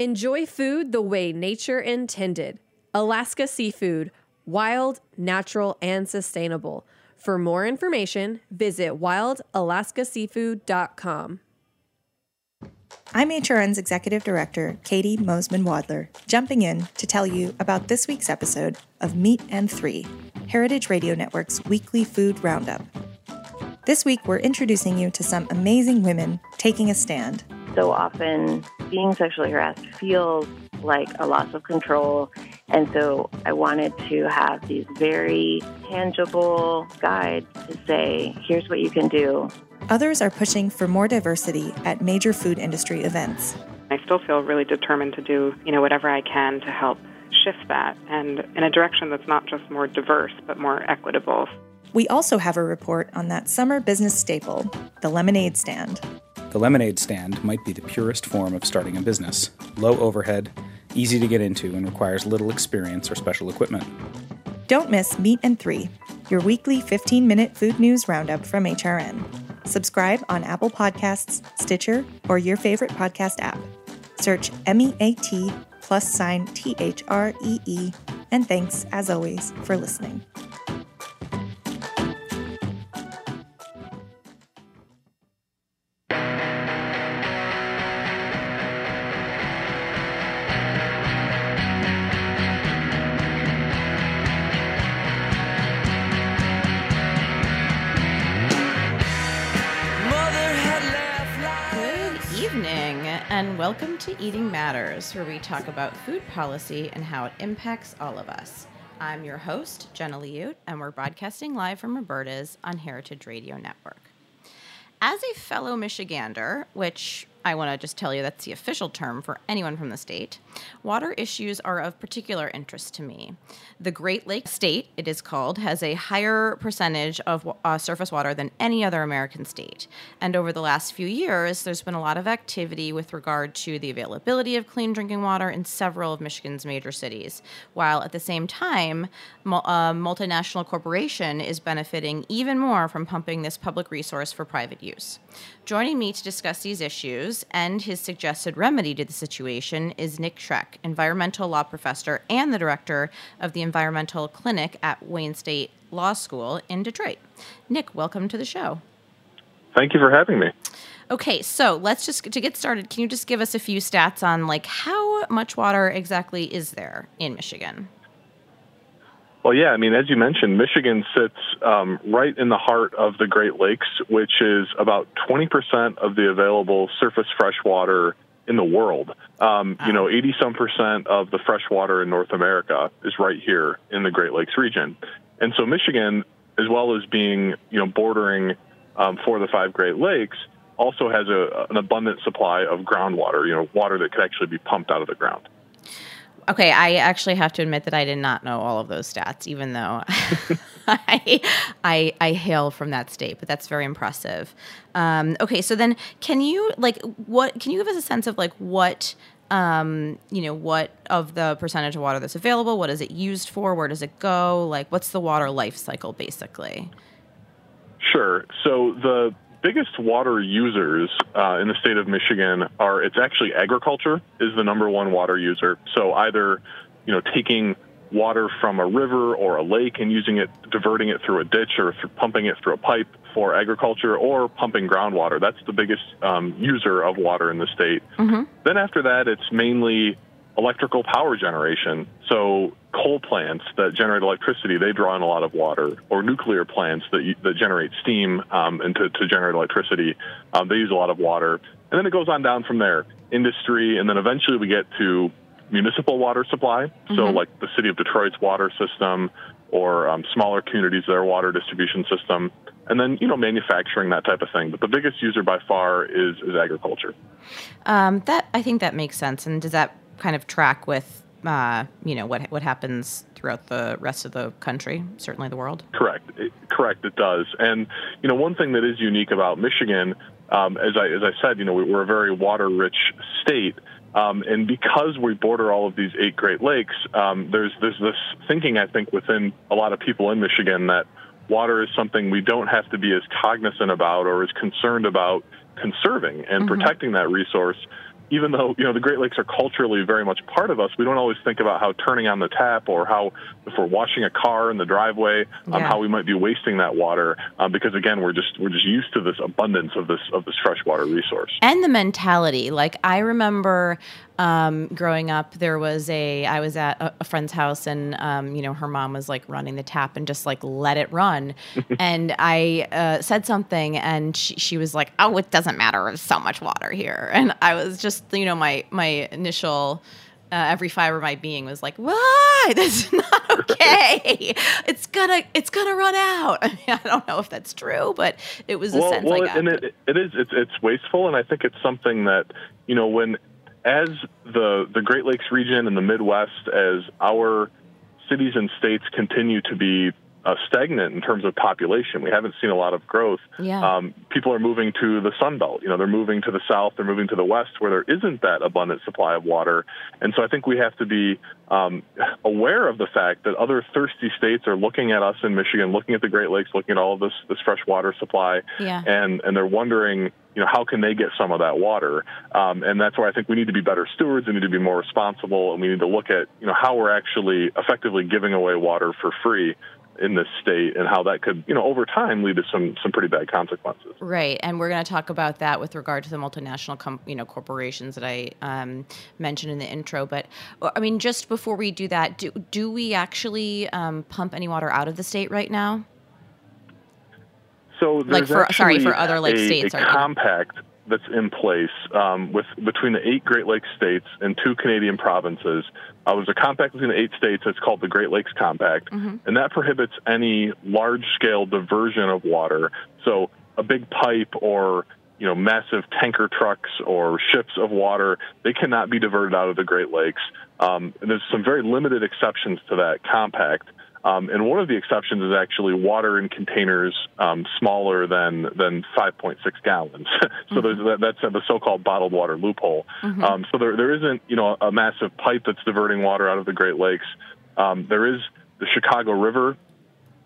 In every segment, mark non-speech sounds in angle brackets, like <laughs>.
Enjoy food the way nature intended. Alaska Seafood, wild, natural, and sustainable. For more information, visit wildalaskaseafood.com. I'm HRN's Executive Director, Katie Mosman Wadler, jumping in to tell you about this week's episode of Meat and Three, Heritage Radio Network's weekly food roundup. This week, we're introducing you to some amazing women taking a stand. So often, being sexually harassed feels like a loss of control. And so I wanted to have these very tangible guides to say, here's what you can do. Others are pushing for more diversity at major food industry events. I still feel really determined to do, you know, whatever I can to help shift that and in a direction that's not just more diverse but more equitable. We also have a report on that summer business staple, the lemonade stand. The lemonade stand might be the purest form of starting a business. Low overhead, easy to get into, and requires little experience or special equipment. Don't miss Meat and Three, your weekly 15 minute food news roundup from HRN. Subscribe on Apple Podcasts, Stitcher, or your favorite podcast app. Search M E A T plus sign T H R E E. And thanks, as always, for listening. Welcome to Eating Matters, where we talk about food policy and how it impacts all of us. I'm your host, Jenna Liut, and we're broadcasting live from Roberta's on Heritage Radio Network. As a fellow Michigander, which I want to just tell you that's the official term for anyone from the state, water issues are of particular interest to me. The Great Lakes state, it is called, has a higher percentage of uh, surface water than any other American state. And over the last few years, there's been a lot of activity with regard to the availability of clean drinking water in several of Michigan's major cities, while at the same time, a multinational corporation is benefiting even more from pumping this public resource for private use. Joining me to discuss these issues and his suggested remedy to the situation is Nick Schroeck, environmental law professor and the director of the Environmental Clinic at Wayne State Law School in Detroit. Nick, welcome to the show. Thank you for having me. Okay, so let's just to get started. Can you just give us a few stats on like how much water exactly is there in Michigan? Well, yeah, I mean, as you mentioned, Michigan sits um, right in the heart of the Great Lakes, which is about 20% of the available surface fresh water in the world. Um, You know, 80 some percent of the fresh water in North America is right here in the Great Lakes region. And so Michigan, as well as being, you know, bordering um, for the five Great Lakes, also has a, an abundant supply of groundwater, you know, water that could actually be pumped out of the ground. Okay, I actually have to admit that I did not know all of those stats, even though <laughs> I, I I hail from that state. But that's very impressive. Um, okay, so then can you like what? Can you give us a sense of like what? Um, you know, what of the percentage of water that's available? What is it used for? Where does it go? Like, what's the water life cycle basically? Sure. So the biggest water users uh, in the state of Michigan are it's actually agriculture is the number one water user. So either you know taking water from a river or a lake and using it, diverting it through a ditch or pumping it through a pipe for agriculture, or pumping groundwater. That's the biggest um, user of water in the state. Then after that, it's mainly electrical power generation. So coal plants that generate electricity, they draw in a lot of water, or nuclear plants that, you- that generate steam um, and to, to generate electricity, um, they use a lot of water. And then it goes on down from there, industry, and then eventually we get to municipal water supply. So like the city of Detroit's water system, or um, smaller communities, their water distribution system. And then, you know, manufacturing, that type of thing. But the biggest user by far is, is agriculture. Um, that I think that makes sense. And does that kind of track with uh, you know what what happens throughout the rest of the country, certainly the world? Correct. It, correct. It does. And you know, one thing that is unique about Michigan, um, as I as I said, you know, we, we're a very water-rich state, um, and because we border all of these eight Great Lakes, um, there's there's this thinking I think within a lot of people in Michigan that water is something we don't have to be as cognizant about or as concerned about conserving and protecting that resource even though you know the Great Lakes are culturally very much part of us, we don't always think about how turning on the tap or how if we're washing a car in the driveway, um, Yeah. how we might be wasting that water um, because again we're just we're just used to this abundance of this of this freshwater resource. and the mentality like i remember um, growing up there was a i was at a, a friend's house and um, you know her mom was like running the tap and just like let it run <laughs> and i uh, said something and she, she was like oh it doesn't matter there's so much water here <laughs> and i was just you know my my initial uh, every fiber of my being was like, "Why? <laughs> This is not okay. it's gonna, it's gonna run out." I mean, I don't know if that's true, but it was a sense I got. and it, it is it's, it's wasteful, and I think it's something that you know when as the the Great Lakes region and the Midwest, as our cities and states continue to be uh, stagnant in terms of population, we haven't seen a lot of growth. Yeah. Um, people are moving to the Sun Belt. You know, they're moving to the south, they're moving to the west, where there isn't that abundant supply of water. And so I think we have to be um, aware of the fact that other thirsty states are looking at us in Michigan, looking at the Great Lakes, looking at all of this this fresh water supply, Yeah. and and they're wondering, you know, how can they get some of that water? Um, and that's where I think we need to be better stewards. We need to be more responsible, and we need to look at, you know, how we're actually effectively giving away water for free in this state, and how that could, you know, over time lead to some some pretty bad consequences. Right, and we're going to talk about that with regard to the multinational, com- you know, corporations that I um, mentioned in the intro. But I mean, just before we do that, do do we actually um, pump any water out of the state right now? So Like for- sorry, for other, like, a, states, a compact that's in place um, with between the eight Great Lakes states and two Canadian provinces. Uh, there's a compact between the eight states that's called the Great Lakes Compact, Mm-hmm. and that prohibits any large-scale diversion of water. So a big pipe or you know massive tanker trucks or ships of water they cannot be diverted out of the Great Lakes. Um, and there's some very limited exceptions to that compact. Um, and one of the exceptions is actually water in containers um, smaller than than 5.6 gallons. <laughs> so there's that, that's the so-called bottled water loophole. Um, so there there isn't you know a massive pipe that's diverting water out of the Great Lakes. Um, there is the Chicago River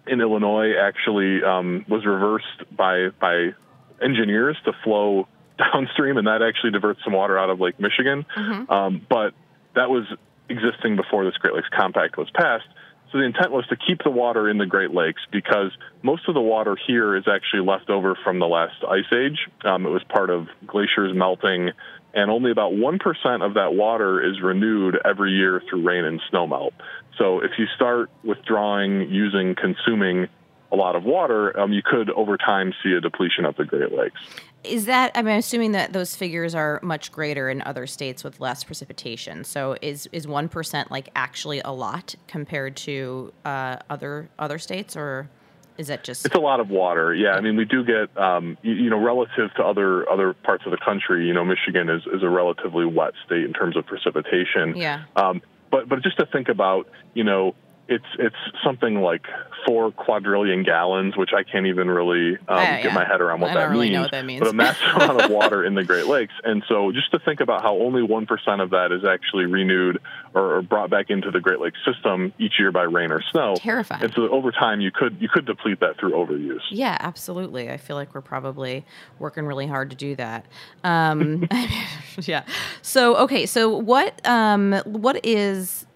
in Illinois actually um, was reversed by by engineers to flow <laughs> downstream, and that actually diverts some water out of Lake Michigan. Um, but that was existing before this Great Lakes Compact was passed. So the intent was to keep the water in the Great Lakes because most of the water here is actually left over from the last ice age. Um, it was part of glaciers melting, and only about 1% of that water is renewed every year through rain and snowmelt. So if you start withdrawing, using, consuming a lot of water, um, you could over time see a depletion of the Great Lakes. Is that I mean, I'm assuming that those figures are much greater in other states with less precipitation. So is is one percent like actually a lot compared to uh, other other states, or is that just It's a lot of water. Yeah, I mean, we do get, um, you, you know, relative to other other parts of the country. You know, Michigan is, is a relatively wet state in terms of precipitation. Yeah. Um, but but just to think about, you know, it's it's something like four quadrillion gallons, which I can't even really um, yeah. get my head around what I that don't really means. know what that means. But a massive <laughs> amount of water in the Great Lakes, and so just to think about how only one percent of that is actually renewed or, or brought back into the Great Lakes system each year by rain or snow. Terrifying. And so over time, you could you could deplete that through overuse. Yeah, absolutely. I feel like we're probably working really hard to do that. Um, <laughs> <laughs> yeah. So okay. So what um, what is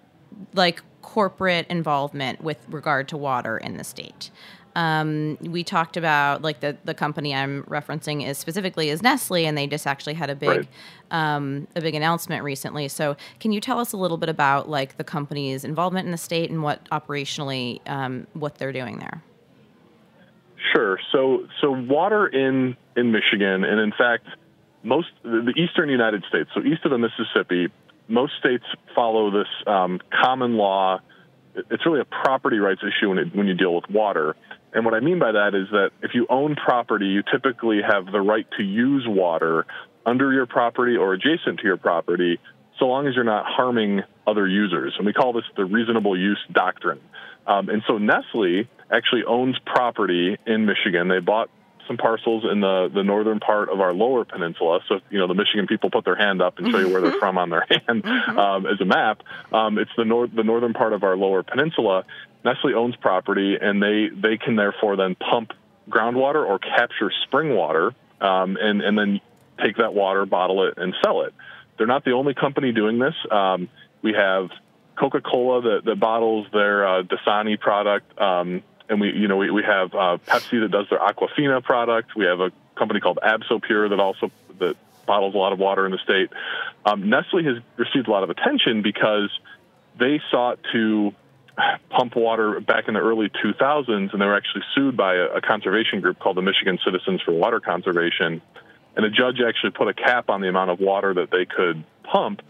like corporate involvement with regard to water in the state? Um, we talked about like the the company I'm referencing is specifically is Nestle, and they just actually had a big Right. um, a big announcement recently. So can you tell us a little bit about like the company's involvement in the state and what operationally um, what they're doing there? Sure. So so water in in Michigan, and in fact, most the the eastern United States, so east of the Mississippi, most states follow this um, common law. It's really a property rights issue when it, when you deal with water. And what I mean by that is that if you own property, you typically have the right to use water under your property or adjacent to your property, so long as you're not harming other users. And we call this the reasonable use doctrine. Um, and so Nestle actually owns property in Michigan. They bought some parcels in the, the northern part of our lower peninsula. So, you know, the Michigan people put their hand up and show you where they're from on their <laughs> hand um, as a map. Um, it's the, nor- the northern part of our lower peninsula. Nestle owns property, and they, they can therefore then pump groundwater or capture spring water um, and, and then take that water, bottle it, and sell it. they're not the only company doing this. Um, we have Coca-Cola that, that bottles their uh, Dasani product, um, and we, you know, we, we have uh, Pepsi that does their Aquafina product. We have a company called Absopure that also that bottles a lot of water in the state. Um, Nestle has received a lot of attention because they sought to pump water back in the early 2000s, and they were actually sued by a, a conservation group called the Michigan Citizens for Water Conservation. And a judge actually put a cap on the amount of water that they could pump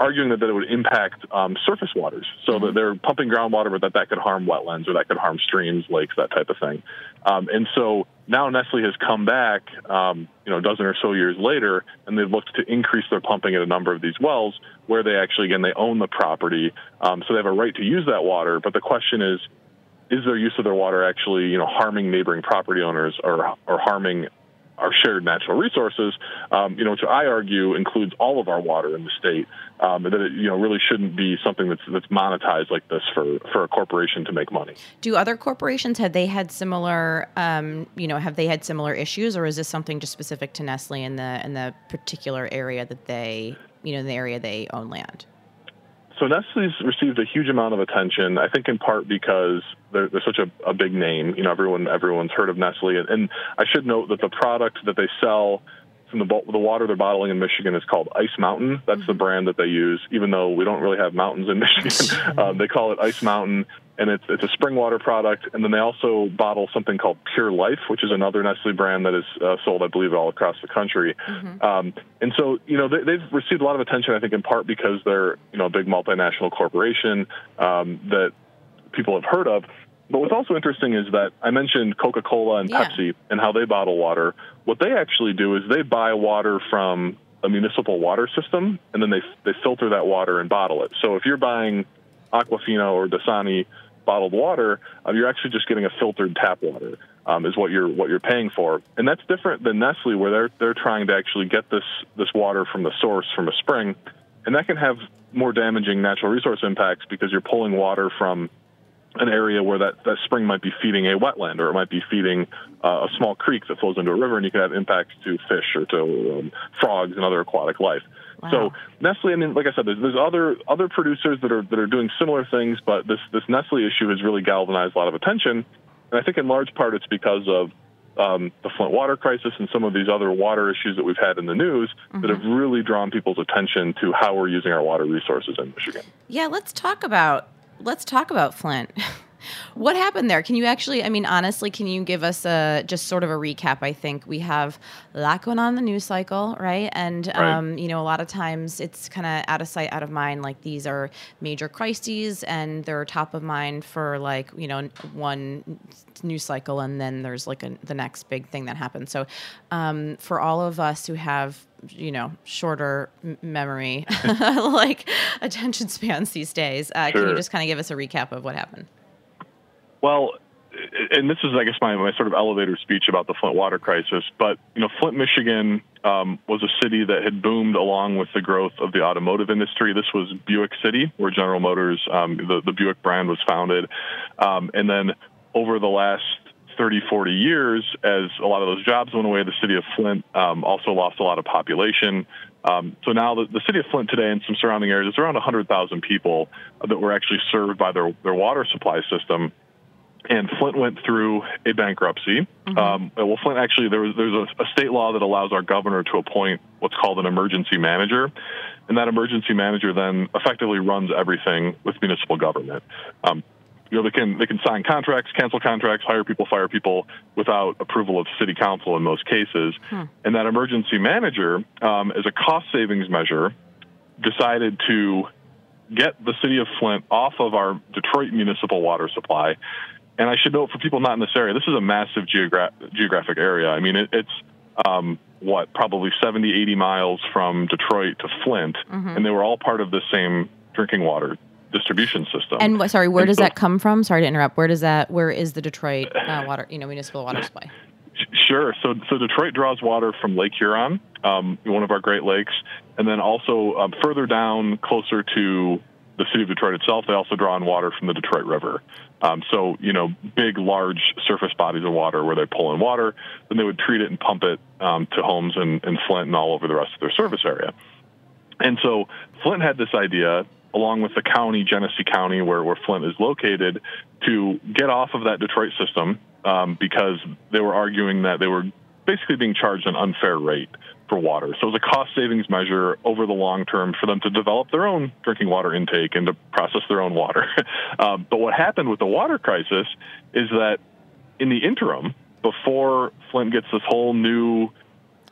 arguing that, that it would impact um, surface waters. So mm-hmm. that they're pumping groundwater, but that that could harm wetlands or that could harm streams, lakes, that type of thing. Um, and so now Nestle has come back, um, you know, a dozen or so years later, and they've looked to increase their pumping at a number of these wells where they actually, again, they own the property, um, so they have a right to use that water. But the question is, is their use of their water actually, you know, harming neighboring property owners or or harming our shared natural resources, um, you know, which I argue includes all of our water in the state. Um, that it, you know really shouldn't be something that's that's monetized like this for for a corporation to make money. Do other corporations have they had similar, um, you know, have they had similar issues, or is this something just specific to Nestle in the in the particular area that they, you know, in the area they own land? So Nestle's received a huge amount of attention. I think in part because they're, they're such a, a, big name. You know, everyone everyone's heard of Nestle, and, and, I should note that the product that they sell from the the water they're bottling in Michigan is called Ice Mountain. That's mm-hmm. the brand that they use, even though we don't really have mountains in <laughs> Michigan. um, <laughs> they call it Ice Mountain and it's it's a spring water product. And then they also bottle something called Pure Life, which is another Nestle brand that is uh, sold, I believe, all across the country. Mm-hmm. Um, and so, you know, they, have received a lot of attention, I think, in part because they're you know a big multinational corporation um, that people have heard of. But what's also interesting is that I mentioned Coca Cola and yeah. Pepsi and how they bottle water. What they actually do is they buy water from a municipal water system, and then they they filter that water and bottle it. So if you're buying Aquafina or Dasani bottled water, uh, you're actually just getting a filtered tap water. Um, is what you're what you're paying for, and that's different than Nestle, where they're they're trying to actually get this this water from the source from a spring, and that can have more damaging natural resource impacts because you're pulling water from an area where that, that spring might be feeding a wetland or it might be feeding uh, a small creek that flows into a river, and you can have impacts to fish or to um, frogs and other aquatic life. Wow. So Nestle, I mean, like I said, there's, there's other other producers that are that are doing similar things, but this this Nestle issue has really galvanized a lot of attention, and I think in large part it's because of um, the Flint water crisis and some of these other water issues that we've had in the news mm-hmm. that have really drawn people's attention to how we're using our water resources in Michigan. Yeah, let's talk about let's talk about Flint. <laughs> What happened there? Can you actually, I mean, honestly, can you give us a just sort of a recap? I think we have a lot going on in the news cycle, right? And, right. Um, you know, a lot of times it's kind of out of sight, out of mind. Like these are major crises and they're top of mind for like, you know, one news cycle and then there's like a, the next big thing that happens. So um, for all of us who have you know shorter memory <laughs> like attention spans these days uh, sure. can you just kind of give us a recap of what happened well, and this is, I guess, my, my sort of elevator speech about the Flint water crisis. But you know, Flint, Michigan, um, was a city that had boomed along with the growth of the automotive industry. This was Buick City, where General Motors, um, the, the Buick brand, was founded. Um, and then over the last 30, 40 years, as a lot of those jobs went away, the city of Flint um, also lost a lot of population. Um, so now the, the, city of Flint today and some surrounding areas, there's around 100,000 people that were actually served by their, their water supply system and Flint went through a bankruptcy. Mm-hmm. Um, well, Flint actually there was there's a, a, state law that allows our governor to appoint what's called an emergency manager, and that emergency manager then effectively runs everything with municipal government. Um, you know, they can they can sign contracts, cancel contracts, hire people, fire people without approval of city council in most cases. Hmm. And that emergency manager, um, as a cost savings measure, decided to get the city of Flint off of our Detroit municipal water supply and I should note for people not in this area, this is a massive geogra- geographic area. I mean, it, it's um, what probably 70, 80 miles from Detroit to Flint, mm-hmm. and they were all part of the same drinking water distribution system. And sorry, where and does so, that come from? Sorry to interrupt. Where does that? Where is the Detroit uh, <sighs> water? You know, municipal water supply. Sure. So, so Detroit draws water from Lake Huron, um, one of our Great Lakes, and then also um, further down, closer to the city of Detroit itself, they also draw on water from the Detroit River. Um, so, you know, big, large surface bodies of water where they pull in water, then they would treat it and pump it um, to homes in, in Flint and all over the rest of their service area. And so Flint had this idea, along with the county, Genesee County, where, where Flint is located, to get off of that Detroit system um, because they were arguing that they were basically being charged an unfair rate for water. So it was a cost savings measure over the long term for them to develop their own drinking water intake and to process their own water. <laughs> um, but what happened with the water crisis is that in the interim, before Flint gets this whole new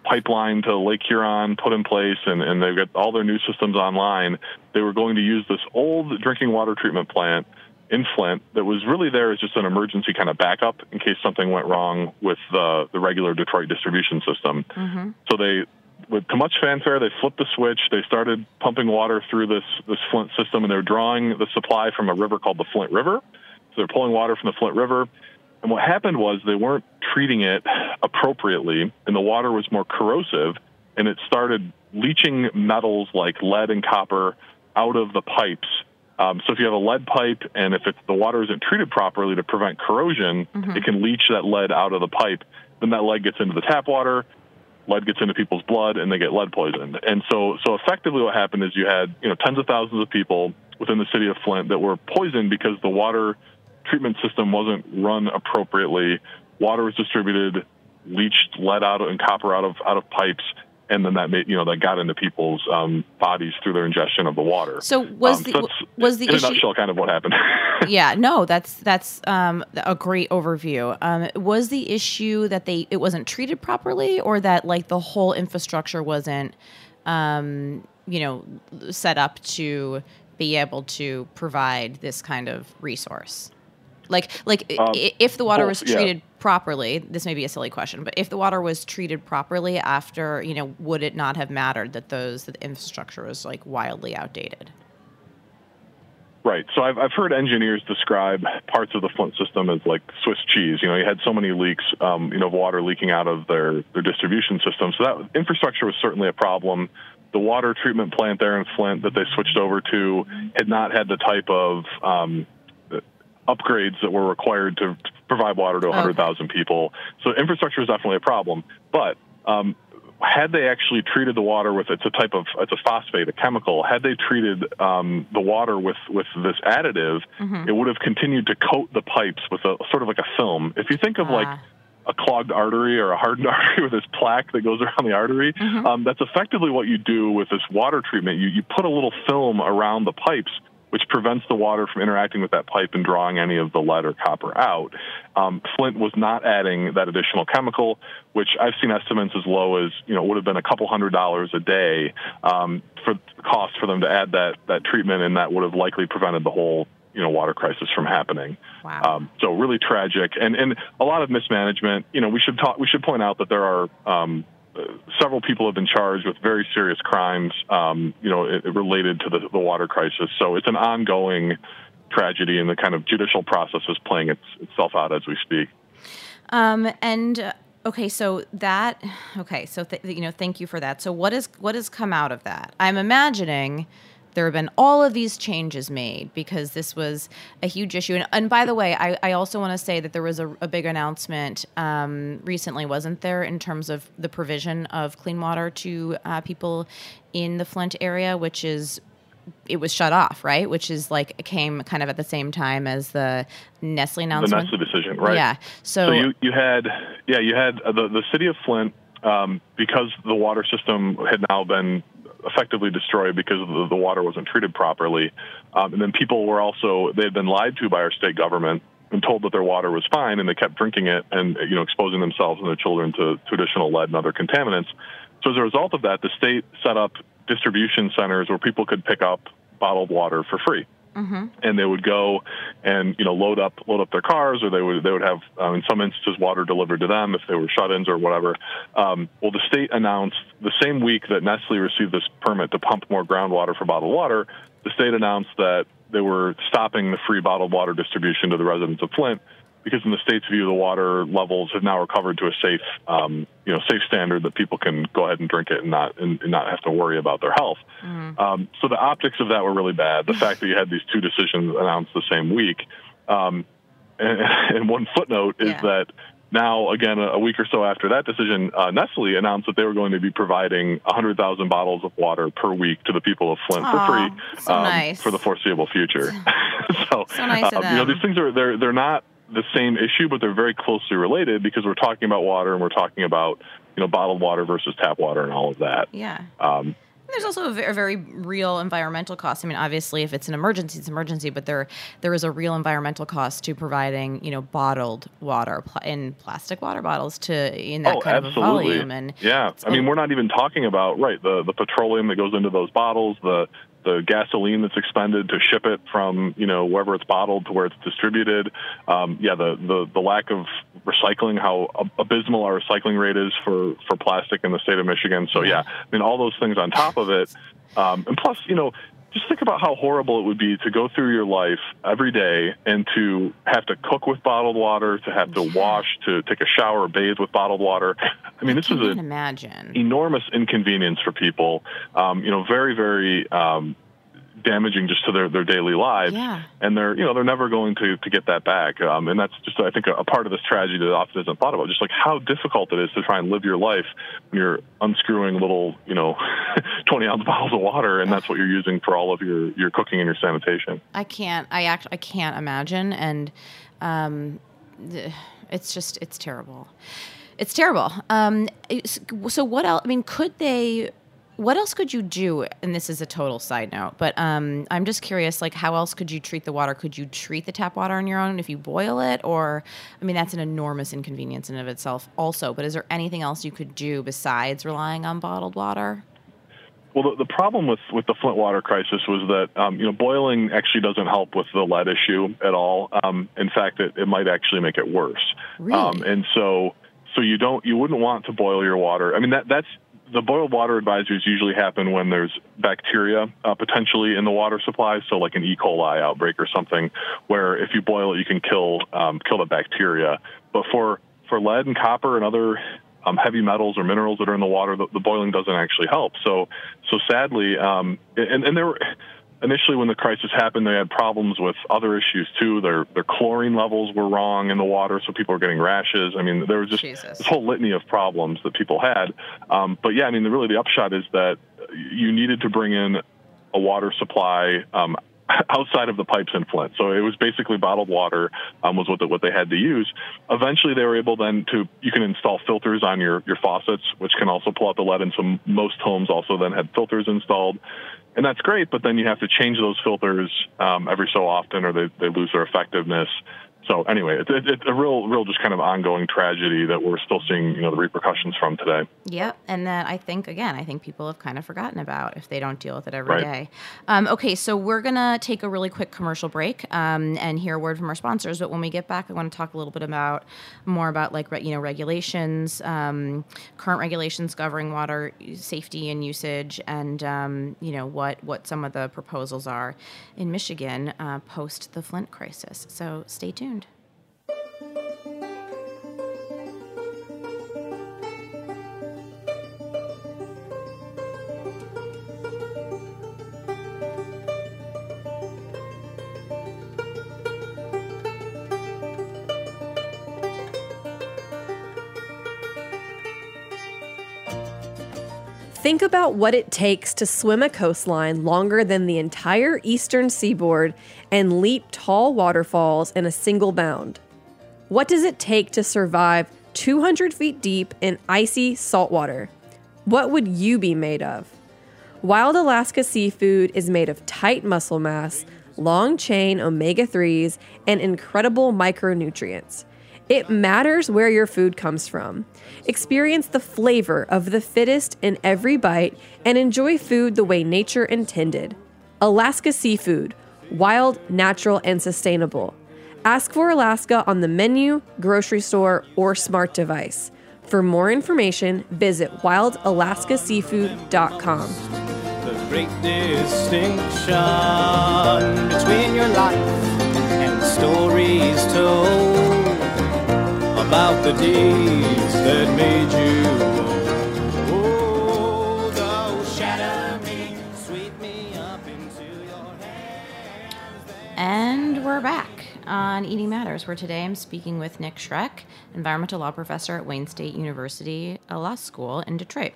pipeline to Lake Huron put in place and, and they've got all their new systems online, they were going to use this old drinking water treatment plant in Flint that was really there as just an emergency kind of backup in case something went wrong with the, the regular Detroit distribution system. Mm-hmm. So they, with too much fanfare, they flipped the switch. They started pumping water through this, this Flint system, and they're drawing the supply from a river called the Flint River. So they're pulling water from the Flint River. And what happened was they weren't treating it appropriately, and the water was more corrosive, and it started leaching metals like lead and copper out of the pipes um, so if you have a lead pipe and if the water isn't treated properly to prevent corrosion, Mhm. it can leach that lead out of the pipe. Then that lead gets into the tap water, lead gets into people's blood, and they get lead poisoned. And so, so effectively, what happened is you had you know tens of thousands of people within the city of Flint that were poisoned because the water treatment system wasn't run appropriately. Water was distributed, leached lead out of, and copper out of out of pipes, and then that made you know that got into people's um, bodies through their ingestion of the water. So was Um, the that's, was the in issue? a nutshell kind of what happened. <laughs> yeah, no, that's that's um, a great overview. Um, was the issue that they it wasn't treated properly, or that like the whole infrastructure wasn't, um, you know, set up to be able to provide this kind of resource? Like, like Um, if the water both, was yeah. Properly, this may be a silly question, but if the water was treated properly after, you know, would it not have mattered that those that the infrastructure was like wildly outdated? Right. So I've, I've heard engineers describe parts of the Flint system as like Swiss cheese. You know, you had so many leaks, um, you know, of water leaking out of their, their distribution system. So that infrastructure was certainly a problem. The water treatment plant there in Flint that they switched over to had not had the type of um, upgrades that were required to provide water to 100,000 people. So infrastructure is definitely a problem. But um, had they actually treated the water with it's a type of it's a phosphate, a chemical. Had they treated um, the water with with this additive, Mhm. it would have continued to coat the pipes with a sort of like a film. If you think of like Ah. a clogged artery or a hardened <laughs> artery with this plaque that goes around the artery. Mhm. Um, that's effectively what you do with this water treatment. You, you put a little film around the pipes, which prevents the water from interacting with that pipe and drawing any of the lead or copper out. Um, Flint was not adding that additional chemical, which I've seen estimates as low as you know would have been a couple hundred dollars a day um, for cost for them to add that that treatment, and that would have likely prevented the whole you know water crisis from happening. Wow. Um, so really tragic, and and a lot of mismanagement. You know, we should talk. We should point out that there are um, several people have been charged with very serious crimes. Um, you know, it, it related to the, the water crisis. So it's an ongoing tragedy, and the kind of judicial process is playing its, itself out as we speak. Um, and uh, okay, so that okay, so th- you know, thank you for that. So what is what has come out of that? I'm imagining there have been all of these changes made because this was a huge issue. And, and by the way, I, I also want to say that there was a, a big announcement um, recently, wasn't there, in terms of the provision of clean water to uh, people in the Flint area, which is it was shut off, right? Which is like came kind of at the same time as the Nestle announcement. The. Nestle decision, right? Yeah. So, So you, you had, yeah, you had uh, the, the city of Flint, um, because the water system had now been effectively destroyed because the, the water wasn't treated properly. Um, and then people were also, they had been lied to by our state government and told that their water was fine and they kept drinking it and, you know, exposing themselves and their children to, to additional lead and other contaminants. So as a result of that, the state set up distribution centers where people could pick up bottled water for free mhm. and they would go and you know load up load up their cars, or they would they would have um, in some instances water delivered to them if they were shut-ins or whatever. Um, well, the state announced the same week that Nestle received this permit to pump more groundwater for bottled water, the state announced that they were stopping the free bottled water distribution to the residents of Flint because in the state's view, the water levels have now recovered to a safe, um, you know, safe standard that people can go ahead and drink it and not and, and not have to worry about their health. Um, so the optics of that were really bad. The <laughs> fact that you had these two decisions announced the same week, um, <laughs> and, and one footnote is Yeah. that now, again, a, week or so after that decision, uh, Nestle announced that they were going to be providing 100,000 bottles of water per week to the people of Flint for free so um, nice. for the foreseeable future. <laughs> so, So nice um, you know, these things are they're they're not the same issue, but they're very closely related because we're talking about water and we're talking about you know bottled water versus tap water and all of that. Yeah. Um, There's also a ve- very real environmental cost. I mean, obviously, if it's an emergency, it's an emergency, but there there is a real environmental cost to providing, you know, bottled water pl- in plastic water bottles to in that oh, kind absolutely. of volume. And yeah, I mean, we're not even talking about right the the petroleum that goes into those bottles, the the gasoline that's expended to ship it from you know wherever it's bottled to where it's distributed. Um, yeah, the, the the lack of recycling, how abysmal our recycling rate is for for plastic in the state of Michigan. So yeah, I mean all those things on top of it, um, and plus you know. Just think about how horrible it would be to go through your life every day and to have to cook with bottled water, to have to wash, to take a shower, bathe with bottled water. I mean, this is can't imagine. enormous inconvenience for people. Um, you know, very, very um, damaging just to their, their daily lives. Yeah. And they're, you know, they're never going to, to get that back. Um, and that's just, I think, a, a part of this tragedy that often isn't thought about. Just like how difficult it is to try and live your life when you're unscrewing little, you know, <laughs> 20 ounce bottles of water, and that's what you're using for all of your, your cooking and your sanitation. I can't. I act. I can't imagine, and um, it's just. It's terrible. It's terrible. Um, so what else? I mean, could they? What else could you do? And this is a total side note, but um, I'm just curious. Like, how else could you treat the water? Could you treat the tap water on your own if you boil it? Or, I mean, that's an enormous inconvenience in and of itself, also. But is there anything else you could do besides relying on bottled water? Well, the, the problem with, with the Flint water crisis was that um, you know boiling actually doesn't help with the lead issue at all. Um, in fact, it, it might actually make it worse. Really? Um, and so so you don't you wouldn't want to boil your water. I mean that that's the boiled water advisories usually happen when there's bacteria uh, potentially in the water supply, so like an E. coli outbreak or something, where if you boil it, you can kill um, kill the bacteria. But for for lead and copper and other um, heavy metals or minerals that are in the water, the, the boiling doesn't actually help. So, so sadly, um, and, and there were initially when the crisis happened, they had problems with other issues too. Their their chlorine levels were wrong in the water, so people were getting rashes. I mean, there was just Jesus. this whole litany of problems that people had. Um, but yeah, I mean, the, really the upshot is that you needed to bring in a water supply um, <laughs> outside of the pipes in Flint. So it was basically bottled water um, was what the, what they had to use. Eventually, they were able then to you can install filters on your your faucets, which can also pull out the lead. And some most homes also then had filters installed. And that's great, but then you have to change those filters um, every so often, or they, they lose their effectiveness. So anyway, it's, it's it's a real, real, just kind of ongoing tragedy that we're still seeing, you know, the repercussions from today. Yep, and that I think again, I think people have kind of forgotten about if they don't deal with it every day. Right. Um, okay, so we're gonna take a really quick commercial break um, and hear a word from our sponsors. But when we get back, I want to talk a little bit about more about like you know regulations, um, current regulations governing water safety and usage, and um, you know what what some of the proposals are in Michigan uh, post the Flint crisis. So stay tuned. Think about what it takes to swim a coastline longer than the entire eastern seaboard and leap tall waterfalls in a single bound. What does it take to survive 200 feet deep in icy saltwater? What would you be made of? Wild Alaska seafood is made of tight muscle mass, long chain omega 3s, and incredible micronutrients. It matters where your food comes from. Experience the flavor of the fittest in every bite and enjoy food the way nature intended. Alaska Seafood, wild, natural, and sustainable. Ask for Alaska on the menu, grocery store, or smart device. For more information, visit wildalaskaseafood.com. the great distinction between your life and the stories told about the days that made you. Oh. And we're back. on Eating Matters, where today I'm speaking with Nick Schroeck, environmental law professor at Wayne State University a Law School in Detroit.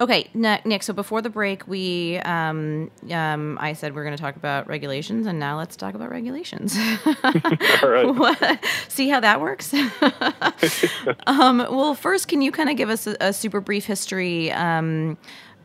Okay, Nick. So before the break, we um, um, I said we're going to talk about regulations, and now let's talk about regulations. <laughs> All right. See how that works. <laughs> um, well, first, can you kind of give us a, a super brief history? Um,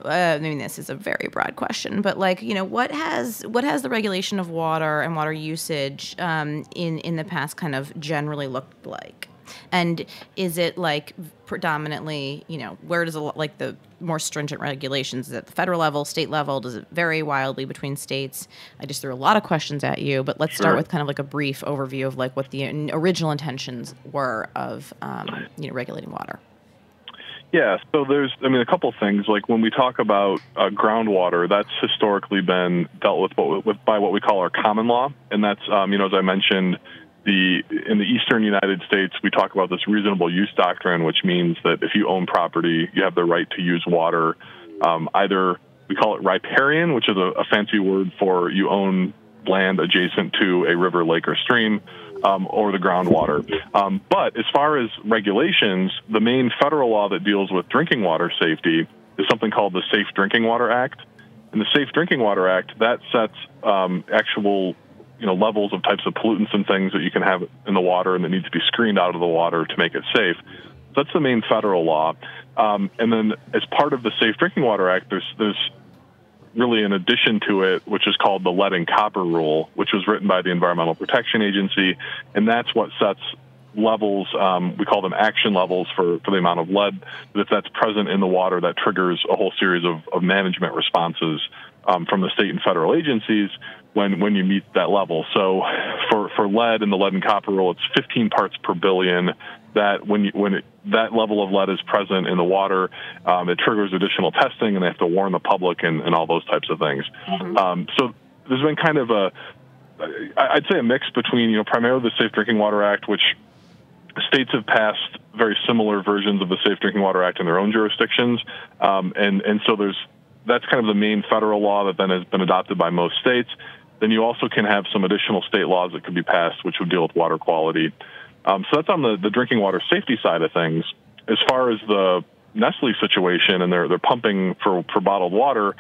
uh, I mean, this is a very broad question, but like, you know, what has what has the regulation of water and water usage um, in in the past kind of generally looked like? And is it like predominantly, you know, where does a, like the more stringent regulations? Is it the federal level, state level? Does it vary wildly between states? I just threw a lot of questions at you, but let's Sure. start with kind of like a brief overview of like what the original intentions were of, um, you know, regulating water. Yeah, so there's, I mean, a couple things. Like when we talk about uh, groundwater, that's historically been dealt with, with by what we call our common law, and that's, um, you know, as I mentioned, the in the eastern United States, we talk about this reasonable use doctrine, which means that if you own property, you have the right to use water. Um, either we call it riparian, which is a, a fancy word for you own land adjacent to a river, lake, or stream, um, or the groundwater. Um, but as far as regulations, the main federal law that deals with drinking water safety is something called the Safe Drinking Water Act. And the Safe Drinking Water Act that sets um, actual you know levels of types of pollutants and things that you can have in the water and that need to be screened out of the water to make it safe. So that's the main federal law. Um, and then as part of the Safe Drinking Water Act, there's there's really an addition to it, which is called the lead and copper rule, which was written by the Environmental Protection Agency, and that's what sets levels. Um, we call them action levels for, for the amount of lead that if that's present in the water, that triggers a whole series of, of management responses um, from the state and federal agencies when when you meet that level. So for for lead and the lead and copper rule, it's 15 parts per billion. That when you, when it, that level of lead is present in the water, um, it triggers additional testing, and they have to warn the public and, and all those types of things. Um, so there's been kind of a I'd say a mix between you know primarily the Safe Drinking Water Act, which states have passed very similar versions of the Safe Drinking Water Act in their own jurisdictions, um, and and so there's that's kind of the main federal law that then has been adopted by most states. Then you also can have some additional state laws that could be passed, which would deal with water quality. Um, so that's on the, the drinking water safety side of things. As far as the Nestle situation and their, their pumping for, for bottled water,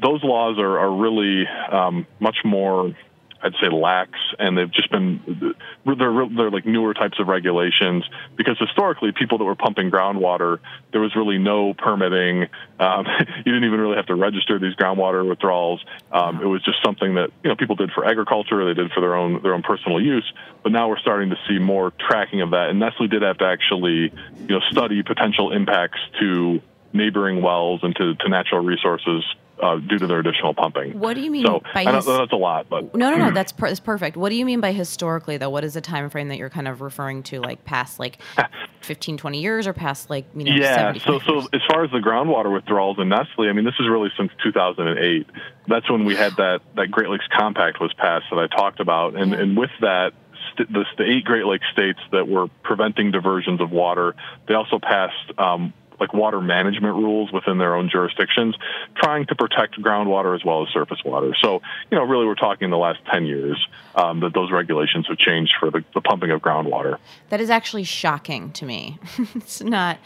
those laws are, are really um, much more, I'd say, lax, and they've just been they're, they're like newer types of regulations because historically, people that were pumping groundwater, there was really no permitting. Um, <laughs> you didn't even really have to register these groundwater withdrawals. Um, it was just something that you know people did for agriculture, they did for their own their own personal use. But now we're starting to see more tracking of that, and Nestle did have to actually you know study potential impacts to neighboring wells and to, to natural resources uh, due to their additional pumping. What do you mean So by I know his- that's a lot, but No, no, no. <clears throat> That's, per- that's perfect. What do you mean by historically, though? What is the time frame that you're kind of referring to, like past like <laughs> 15, 20 years, or past like you know yeah. 75 So, so years? as far as the groundwater withdrawals in Nestle, I mean, this is really since 2008. That's when we had that that Great Lakes Compact was passed that I talked about, and and with that. st- The, the eight Great Lakes states that were preventing diversions of water, they also passed um, like water management rules within their own jurisdictions, trying to protect groundwater as well as surface water. So, you know, really, we're talking in the last 10 years um, that those regulations have changed for the, the pumping of groundwater. That is actually shocking to me. <laughs> it's not.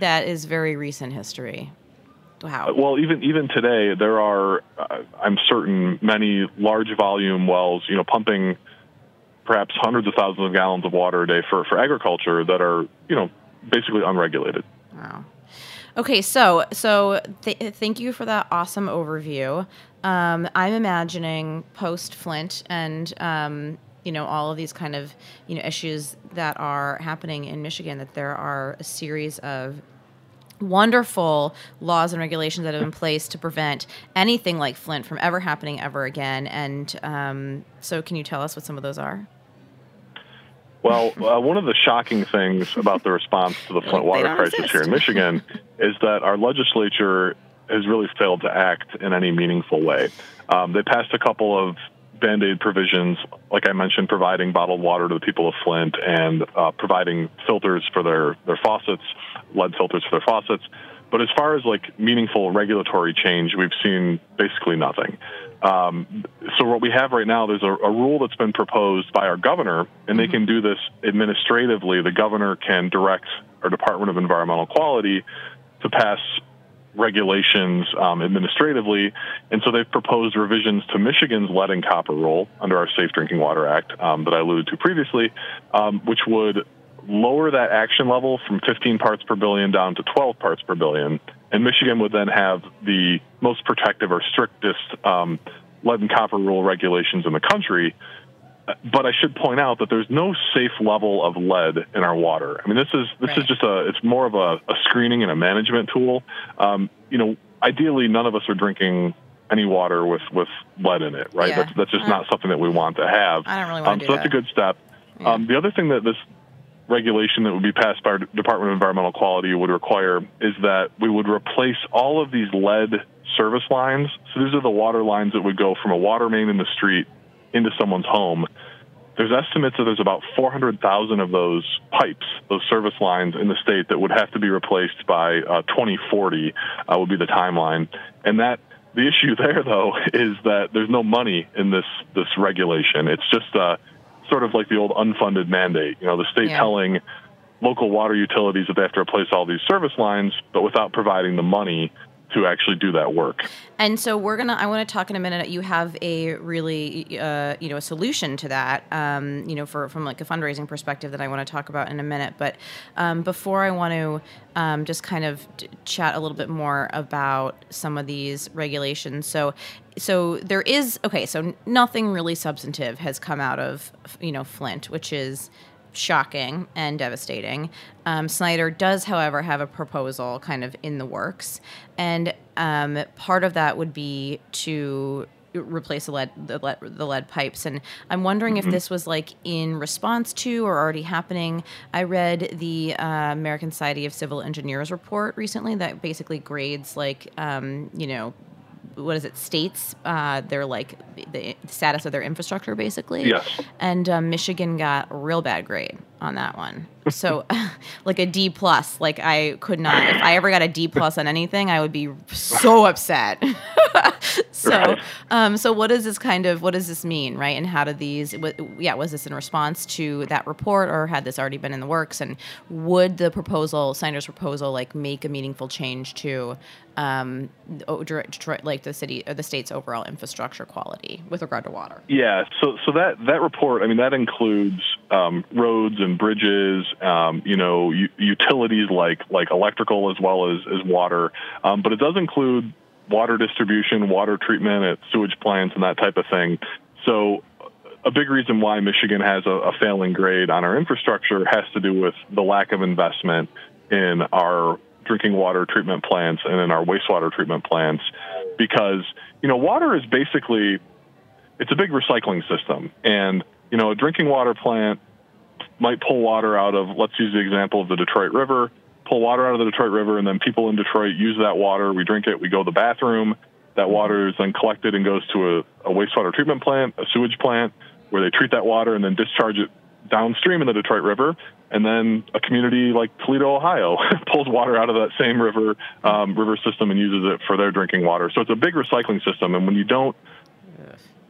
That is very recent history. Wow. Well, even even today, there are, uh, I'm certain, many large volume wells, you know, pumping perhaps hundreds of thousands of gallons of water a day for, for agriculture that are, you know, basically unregulated. Wow. Okay, so so th- thank you for that awesome overview. Um, I'm imagining post Flint and um, you know all of these kind of you know issues that are happening in Michigan that there are a series of wonderful laws and regulations that have been placed to prevent anything like Flint from ever happening ever again. And um, so, can you tell us what some of those are? Well, uh, one of the shocking things about the response to the Flint water crisis exist. here in Michigan <laughs> is that our legislature has really failed to act in any meaningful way. Um, they passed a couple of band aid provisions, like I mentioned, providing bottled water to the people of Flint and uh, providing filters for their, their faucets, lead filters for their faucets. But as far as like meaningful regulatory change, we've seen basically nothing. Um, so what we have right now, there's a, a, rule that's been proposed by our governor, and mm-hmm. they can do this administratively. The governor can direct our Department of Environmental Quality to pass regulations um, administratively, and so they've proposed revisions to Michigan's lead and copper rule under our Safe Drinking Water Act um, that I alluded to previously, um, which would lower that action level from 15 parts per billion down to 12 parts per billion. And Michigan would then have the most protective or strictest um, lead and copper rule regulations in the country. But I should point out that there's no safe level of lead in our water. I mean, this is this right. is just a it's more of a, a screening and a management tool. Um, you know, ideally, none of us are drinking any water with with lead in it, right? Yeah. That's that's just not something that we want to have. I don't really want um, to do So that's that. a good step. Yeah. Um, the other thing that this regulation that would be passed by our Department of Environmental Quality would require is that we would replace all of these lead service lines. So these are the water lines that would go from a water main in the street into someone's home. There's estimates that there's about 400,000 of those pipes, those service lines in the state that would have to be replaced by uh, 2040 uh, would be the timeline. And that the issue <laughs> there, though, is that there's no money in this this regulation. It's just uh, sort of like the old unfunded mandate. You know, the state yeah. telling local water utilities that they have to replace all these service lines, but without providing the money to actually do that work. And so we're gonna. I want to talk in a minute. You have a really, uh, you know, a solution to that. Um, you know, for from like a fundraising perspective that I want to talk about in a minute. But um, before I want to um, just kind of chat a little bit more about some of these regulations. So, so there is okay. So nothing really substantive has come out of you know Flint, which is shocking and devastating. Um, Snyder does, however, have a proposal kind of in the works, and um, part of that would be to replace the lead, the lead, the lead pipes. And I'm wondering mm-hmm. if this was like in response to or already happening. I read the uh, American Society of Civil Engineers report recently that basically grades like um, you know what is it states uh, their like the status of their infrastructure basically. Yes. And um, michigan got a real bad grade on that one. So <laughs> like a d plus like i could not if i ever got a d plus on anything i would be so upset. <laughs> So right. um so what does this kind of what does this mean right? And how do these yeah was this in response to that report or had this already been in the works? And would the proposal Snyder's proposal like make a meaningful change to um Detroit, like the city or the state's overall infrastructure quality with regard to water? Yeah so so that that report i mean that includes um, roads and bridges um, you know u- utilities like like electrical as well as as water. Um, but it does include water distribution, water treatment at sewage plants, and that type of thing. So, a big reason why Michigan has a, a failing grade on our infrastructure has to do with the lack of investment in our drinking water treatment plants and in our wastewater treatment plants. Because you know water is basically it's a big recycling system. And you know a drinking water plant might pull water out of let's use the example of the Detroit River pull water out of the Detroit River, and then people in Detroit use that water. We drink it. We go to the bathroom. That water is then collected and goes to a, a wastewater treatment plant, a sewage plant, where they treat that water and then discharge it downstream in the Detroit River. And then a community like Toledo, Ohio, <laughs> pulls water out of that same river um, river system and uses it for their drinking water. So it's a big recycling system. And when you don't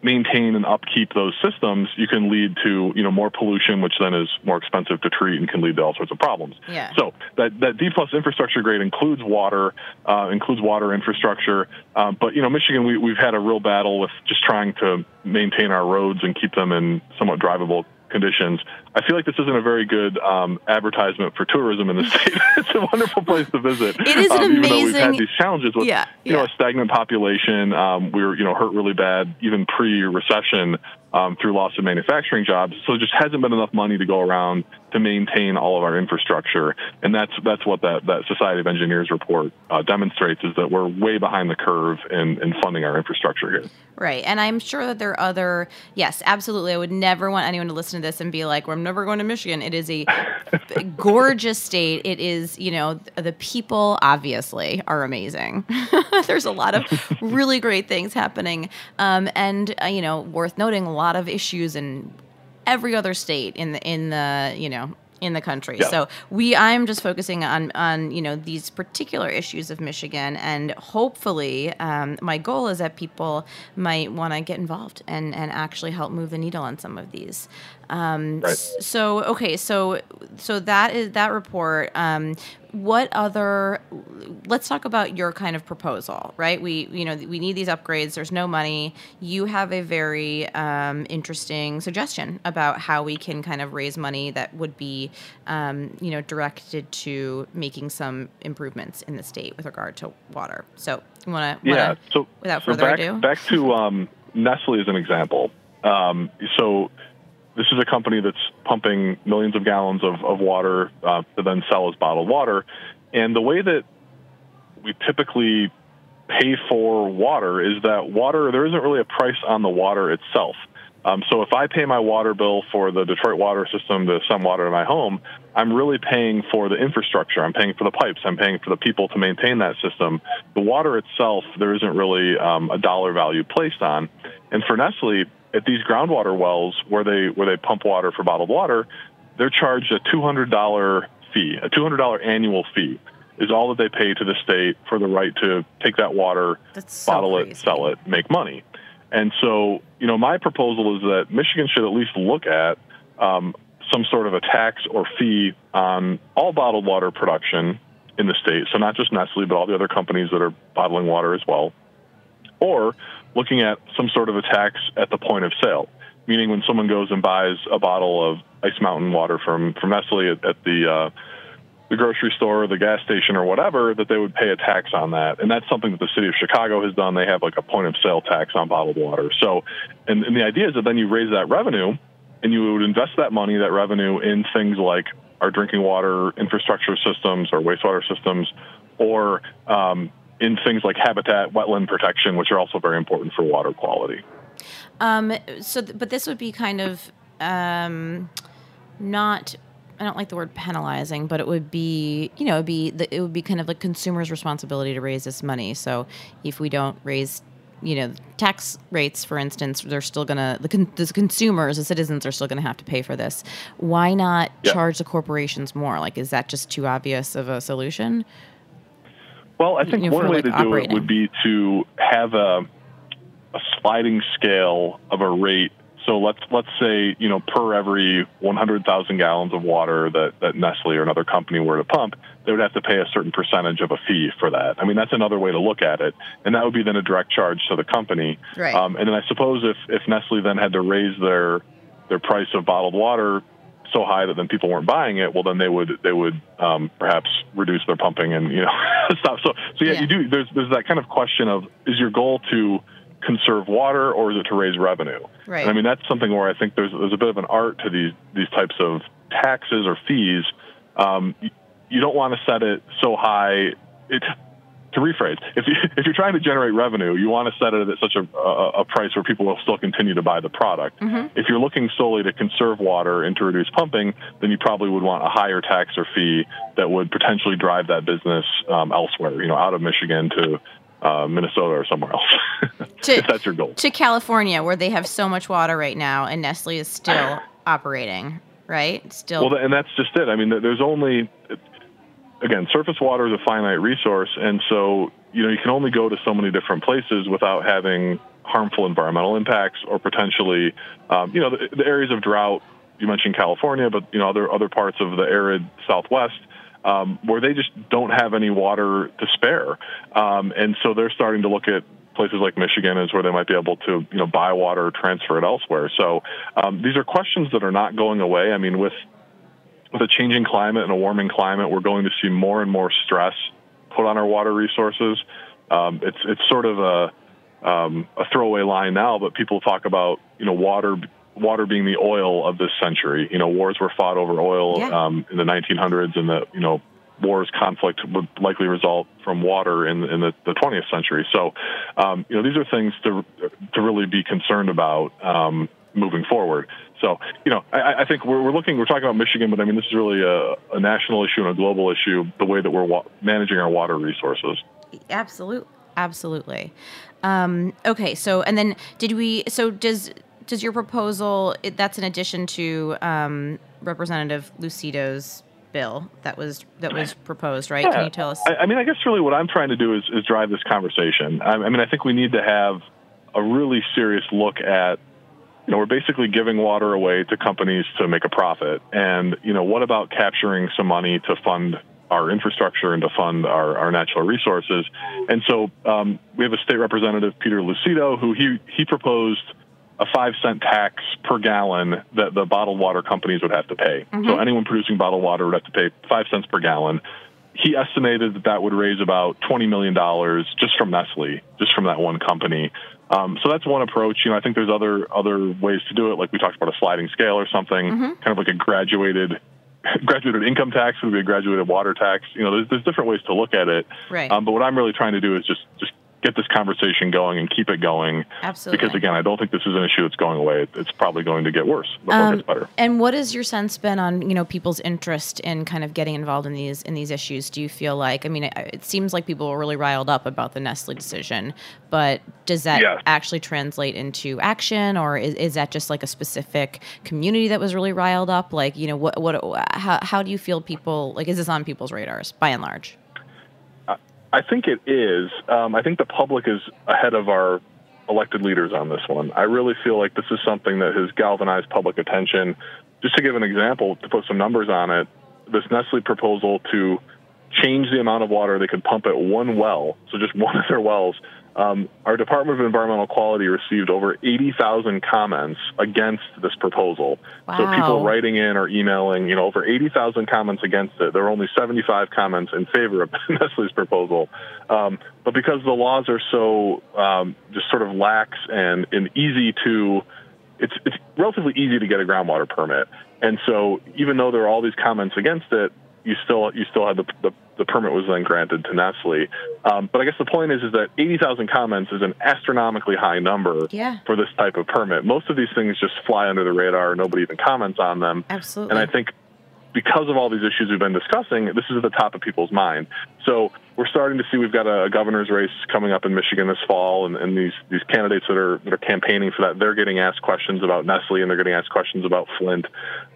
maintain and upkeep those systems, you can lead to you know more pollution, which then is more expensive to treat and can lead to all sorts of problems. Yeah. So that that D plus infrastructure grade includes water, uh, includes water infrastructure. Um, but you know, Michigan, we, we've had a real battle with just trying to maintain our roads and keep them in somewhat drivable conditions. I feel like this isn't a very good um, advertisement for tourism in the <laughs> state. it's a wonderful place to visit. It is an um, amazing. Even though we've had these challenges with, yeah, you know, a stagnant population. Um, we were, you know, hurt really bad even pre-recession um, through loss of manufacturing jobs. So there just hasn't been enough money to go around to maintain all of our infrastructure, and that's that's what that that Society of Engineers report uh, demonstrates is that we're way behind the curve in, in funding our infrastructure here. Right, and I'm sure that there are other. Yes, absolutely. I would never want anyone to listen to this and be like, "Well, I'm never going to Michigan." It is a <laughs> gorgeous state. It is, you know, the people obviously are amazing. <laughs> There's a lot of <laughs> really great things happening, um, and uh, you know, worth noting a lot of issues in every other state in the in the you know in the country. Yeah. So we I'm just focusing on on you know these particular issues of Michigan, and hopefully um, my goal is that people might want to get involved and and actually help move the needle on some of these. Um, Right. So okay, so so that is that report. Um, what other? Let's talk about your kind of proposal, right? We you know we need these upgrades. There's no money. You have a very um, interesting suggestion about how we can kind of raise money that would be um, you know directed to making some improvements in the state with regard to water. So you want to Yeah. So without so further back, ado, back to um, Nestle as an example. Um, so this is a company that's pumping millions of gallons of, of water uh, to then sell as bottled water. And the way that we typically pay for water is that water, there isn't really a price on the water itself. Um, so if I pay my water bill for the Detroit water system to send water to my home, I'm really paying for the infrastructure. I'm paying for the pipes. I'm paying for the people to maintain that system. The water itself, there isn't really um, a dollar value placed on. And for Nestle, at these groundwater wells where they where they pump water for bottled water, they're charged a $200 fee, a $200 annual fee is all that they pay to the state for the right to take that water, so bottle it, sell it, make money. And so, you know, my proposal is that Michigan should at least look at um, some sort of a tax or fee on all bottled water production in the state. So not just Nestle, but all the other companies that are bottling water as well. Or looking at some sort of a tax at the point of sale, meaning when someone goes and buys a bottle of Ice Mountain water from from Nestle at, at the uh, the grocery store or the gas station or whatever, that they would pay a tax on that. And that's something that the city of Chicago has done. They have like a point of sale tax on bottled water. So, and, and the idea is that then you raise that revenue and you would invest that money, that revenue, in things like our drinking water infrastructure systems or wastewater systems, or um, in things like habitat, wetland protection, which are also very important for water quality. Um, so, th- but this would be kind of um, not. I don't like the word penalizing, but it would be, you know, it'd be the, it would be kind of like consumers' responsibility to raise this money. So, if we don't raise, you know, tax rates, for instance, they're still gonna the, con- the consumers, the citizens, are still gonna have to pay for this. Why not Yeah. charge the corporations more? Like, is that just too obvious of a solution? Well, I think one way like, to do operating. it would be to have a, a sliding scale of a rate. So let's let's say you know per every 100,000 gallons of water that, that Nestle or another company were to pump, they would have to pay a certain percentage of a fee for that. I mean that's another way to look at it, and that would be then a direct charge to the company. Right. Um, and then I suppose if if Nestle then had to raise their their price of bottled water so high that then people weren't buying it, well then they would they would um, perhaps reduce their pumping and you know <laughs> stop. So so yeah, Yeah. you do. There's there's that kind of question of is your goal to conserve water or is it to raise revenue? Right. And I mean that's something where I think there's there's a bit of an art to these these types of taxes or fees. Um, you, you don't want to set it so high. It to rephrase, if you if you're trying to generate revenue, you want to set it at such a, a, a price where people will still continue to buy the product. If you're looking solely to conserve water and to reduce pumping, then you probably would want a higher tax or fee that would potentially drive that business um, elsewhere, you know, out of Michigan to uh, Minnesota or somewhere else, <laughs> To- if that's your goal. To California, where they have so much water right now, and Nestle is still <sighs> operating, right? Still, Well, and that's just it. I mean, there's only, again, surface water is a finite resource, and so you know you can only go to so many different places without having harmful environmental impacts or potentially, um, you know, the, the areas of drought. You mentioned California, but you know other other parts of the arid Southwest. Um, where they just don't have any water to spare, um, and so they're starting to look at places like Michigan is where they might be able to, you know, buy water or transfer it elsewhere. So um, these are questions that are not going away. I mean, with with a changing climate and a warming climate, we're going to see more and more stress put on our water resources. Um, it's it's sort of a um, a throwaway line now, but people talk about you know water water being the oil of this century. You know, wars were fought over oil Yeah. um, in the 1900s, and the you know wars conflict would likely result from water in, in the, the 20th century. So, um, you know, these are things to to really be concerned about um, moving forward. So, you know, I, I think we're, we're looking, we're talking about Michigan, but I mean, this is really a, a national issue and a global issue, the way that we're wa- managing our water resources. Absolutely. absolutely. Um, okay, so and then did we? So does does your proposal? It, that's in addition to um, Representative Lucido's bill that was that was proposed, right? Can you tell us? I, I mean, I guess really what I'm trying to do is, is drive this conversation. I, I mean, I think we need to have a really serious look at, you know, we're basically giving water away to companies to make a profit. And, you know, what about capturing some money to fund our infrastructure and to fund our, our natural resources? And so um, we have a state representative, Peter Lucido, who he, he proposed a five cent tax per gallon that the bottled water companies would have to pay. So anyone producing bottled water would have to pay five cents per gallon. He estimated that that would raise about $20 million just from Nestle, just from that one company. Um, so that's one approach. You know, I think there's other other ways to do it, like we talked about a sliding scale or something, kind of like a graduated <laughs> graduated income tax would be a graduated water tax. You know, there's, there's different ways to look at it. Right. Um, but what I'm really trying to do is just just get this conversation going and keep it going. Absolutely. Because again, I don't think this is an issue that's going away. It's probably going to get worse before it gets um, better. And what has your sense been on you know people's interest in kind of getting involved in these in these issues? Do you feel like I mean it, it seems like people were really riled up about the Nestle decision, but does that Yes. actually translate into action, or is, is that just like a specific community that was really riled up? Like you know what what how how do you feel people like is this on people's radars by and large? I think it is. Um, I think the public is ahead of our elected leaders on this one. I really feel like this is something that has galvanized public attention. Just to give an example, to put some numbers on it, this Nestle proposal to change the amount of water they could pump at one well, so just <laughs> one of their wells. Um, our Department of Environmental Quality received over 80,000 comments against this proposal. Wow. So people writing in or emailing, you know, over 80,000 comments against it. There were only 75 comments in favor of <laughs> Nestle's proposal. Um, but because the laws are so um, just sort of lax and, and easy to, it's, it's relatively easy to get a groundwater permit. And so even though there are all these comments against it, you still you still had the, the the permit was then granted to Nestle. Um, but I guess the point is is that 80,000 comments is an astronomically high number Yeah. for this type of permit. Most of these things just fly under the radar. Nobody even comments on them. Absolutely. And I think because of all these issues we've been discussing, this is at the top of people's mind. So we're starting to see we've got a, governor's race coming up in Michigan this fall, and, and these these candidates that are that are campaigning for that, they're getting asked questions about Nestle and they're getting asked questions about Flint.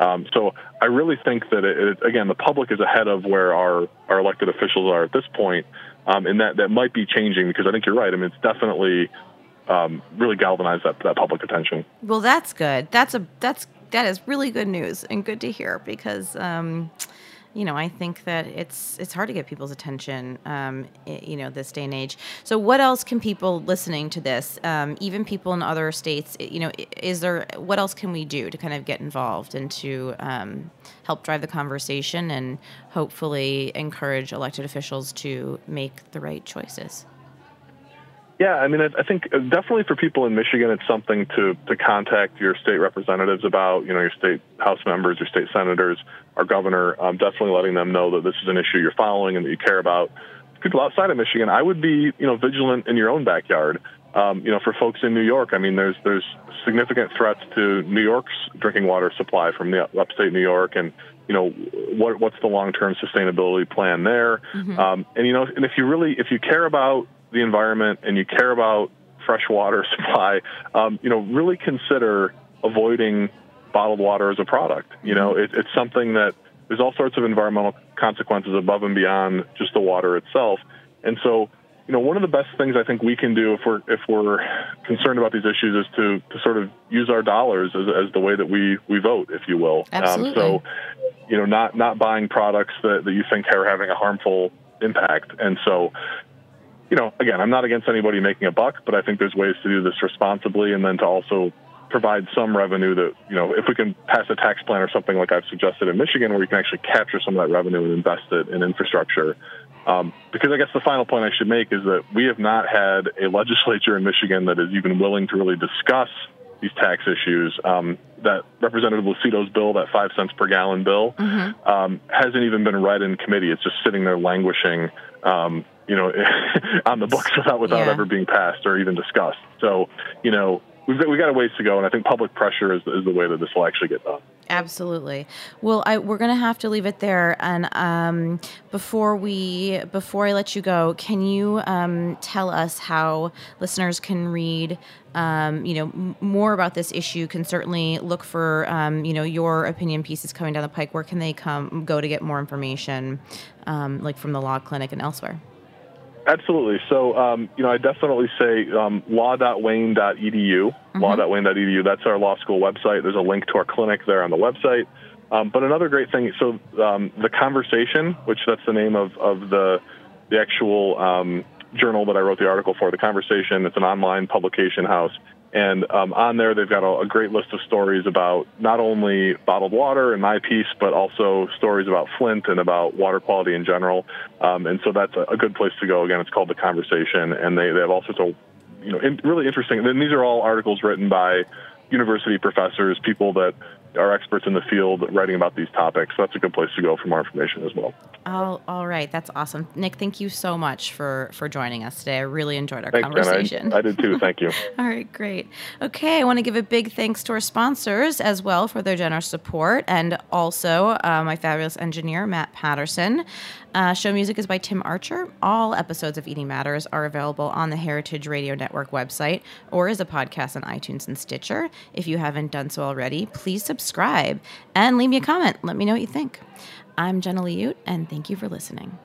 Um, so I really think that it, it, again, the public is ahead of where our our elected officials are at this point, um, and that that might be changing because I think you're right. I mean, it's definitely um, really galvanized that, that public attention. Well, that's good. That's a that's that is really good news and good to hear because um, you know I think that it's it's hard to get people's attention um, you know this day and age. So what else can people listening to this, um, even people in other states, you know, is there what else can we do to kind of get involved and to um, help drive the conversation and hopefully encourage elected officials to make the right choices? Yeah, I mean, I, think uh, definitely for people in Michigan, it's something to to contact your state representatives about. You know, your state house members, your state senators, our governor. Um, definitely letting them know that this is an issue you're following and that you care about. People outside of Michigan, I would be you know vigilant in your own backyard. Um, you know, for folks in New York, I mean, there's there's significant threats to New York's drinking water supply from the upstate New York, and you know, what what's the long term sustainability plan there? Um, and you know, and if you really if you care about the environment and you care about fresh water <laughs> supply, um, you know, really consider avoiding bottled water as a product. You know, it, it's something that there's all sorts of environmental consequences above and beyond just the water itself. And so, you know, one of the best things I think we can do if we're if we're concerned about these issues is to to sort of use our dollars as, as the way that we we vote, if you will. Absolutely. Um, so, you know, not not buying products that, that you think are having a harmful impact. And so, you know, again, I'm not against anybody making a buck, but I think there's ways to do this responsibly and then to also provide some revenue that, you know, if we can pass a tax plan or something like I've suggested in Michigan where you can actually capture some of that revenue and invest it in infrastructure. Um, because I guess the final point I should make is that we have not had a legislature in Michigan that is even willing to really discuss these tax issues. Um, that Representative Lucido's bill, that five cents per gallon bill, um, hasn't even been read in committee. It's just sitting there languishing, um, you know, <laughs> on the books <laughs> without without Yeah. ever being passed or even discussed. So, you know, we've got, we got a ways to go, and I think public pressure is, is the way that this will actually get done. Absolutely. Well, I, we're going to have to leave it there. And um, before we before I let you go, can you um, tell us how listeners can read? Um, you know, m- more about this issue. Can certainly look for um, you know your opinion pieces coming down the pike. Where can they come go to get more information, um, like from the law clinic and elsewhere? Absolutely. So, um, you know, I definitely say um, law.wayne.edu, mm-hmm. law.wayne.edu. That's our law school website. There's a link to our clinic there on the website. Um, but another great thing, so um, the conversation, which that's the name of, of the the actual um, journal that I wrote the article for, the conversation. It's an online publication house. And um, on there, they've got a, a, great list of stories about not only bottled water and my piece, but also stories about Flint and about water quality in general. Um, and so that's a, a, good place to go. Again, it's called The Conversation, and they, they have all sorts of you know in, really interesting. And these are all articles written by university professors, people that are experts in the field writing about these topics. So that's a good place to go for more information as well. Oh, all right. That's awesome. Nick, thank you so much for, for joining us today. I really enjoyed our thanks, conversation. I, I, did too. Thank you. <laughs> all right, great. Okay, I want to give a big thanks to our sponsors as well for their generous support and also uh, my fabulous engineer, Matt Patterson. Uh, show music is by Tim Archer. All episodes of Eating Matters are available on the Heritage Radio Network website or as a podcast on iTunes and Stitcher. If you haven't done so already, please subscribe and leave me a comment. Let me know what you think. I'm Jenna Liut, and thank you for listening.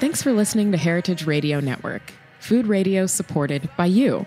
Thanks for listening to Heritage Radio Network, food radio supported by you.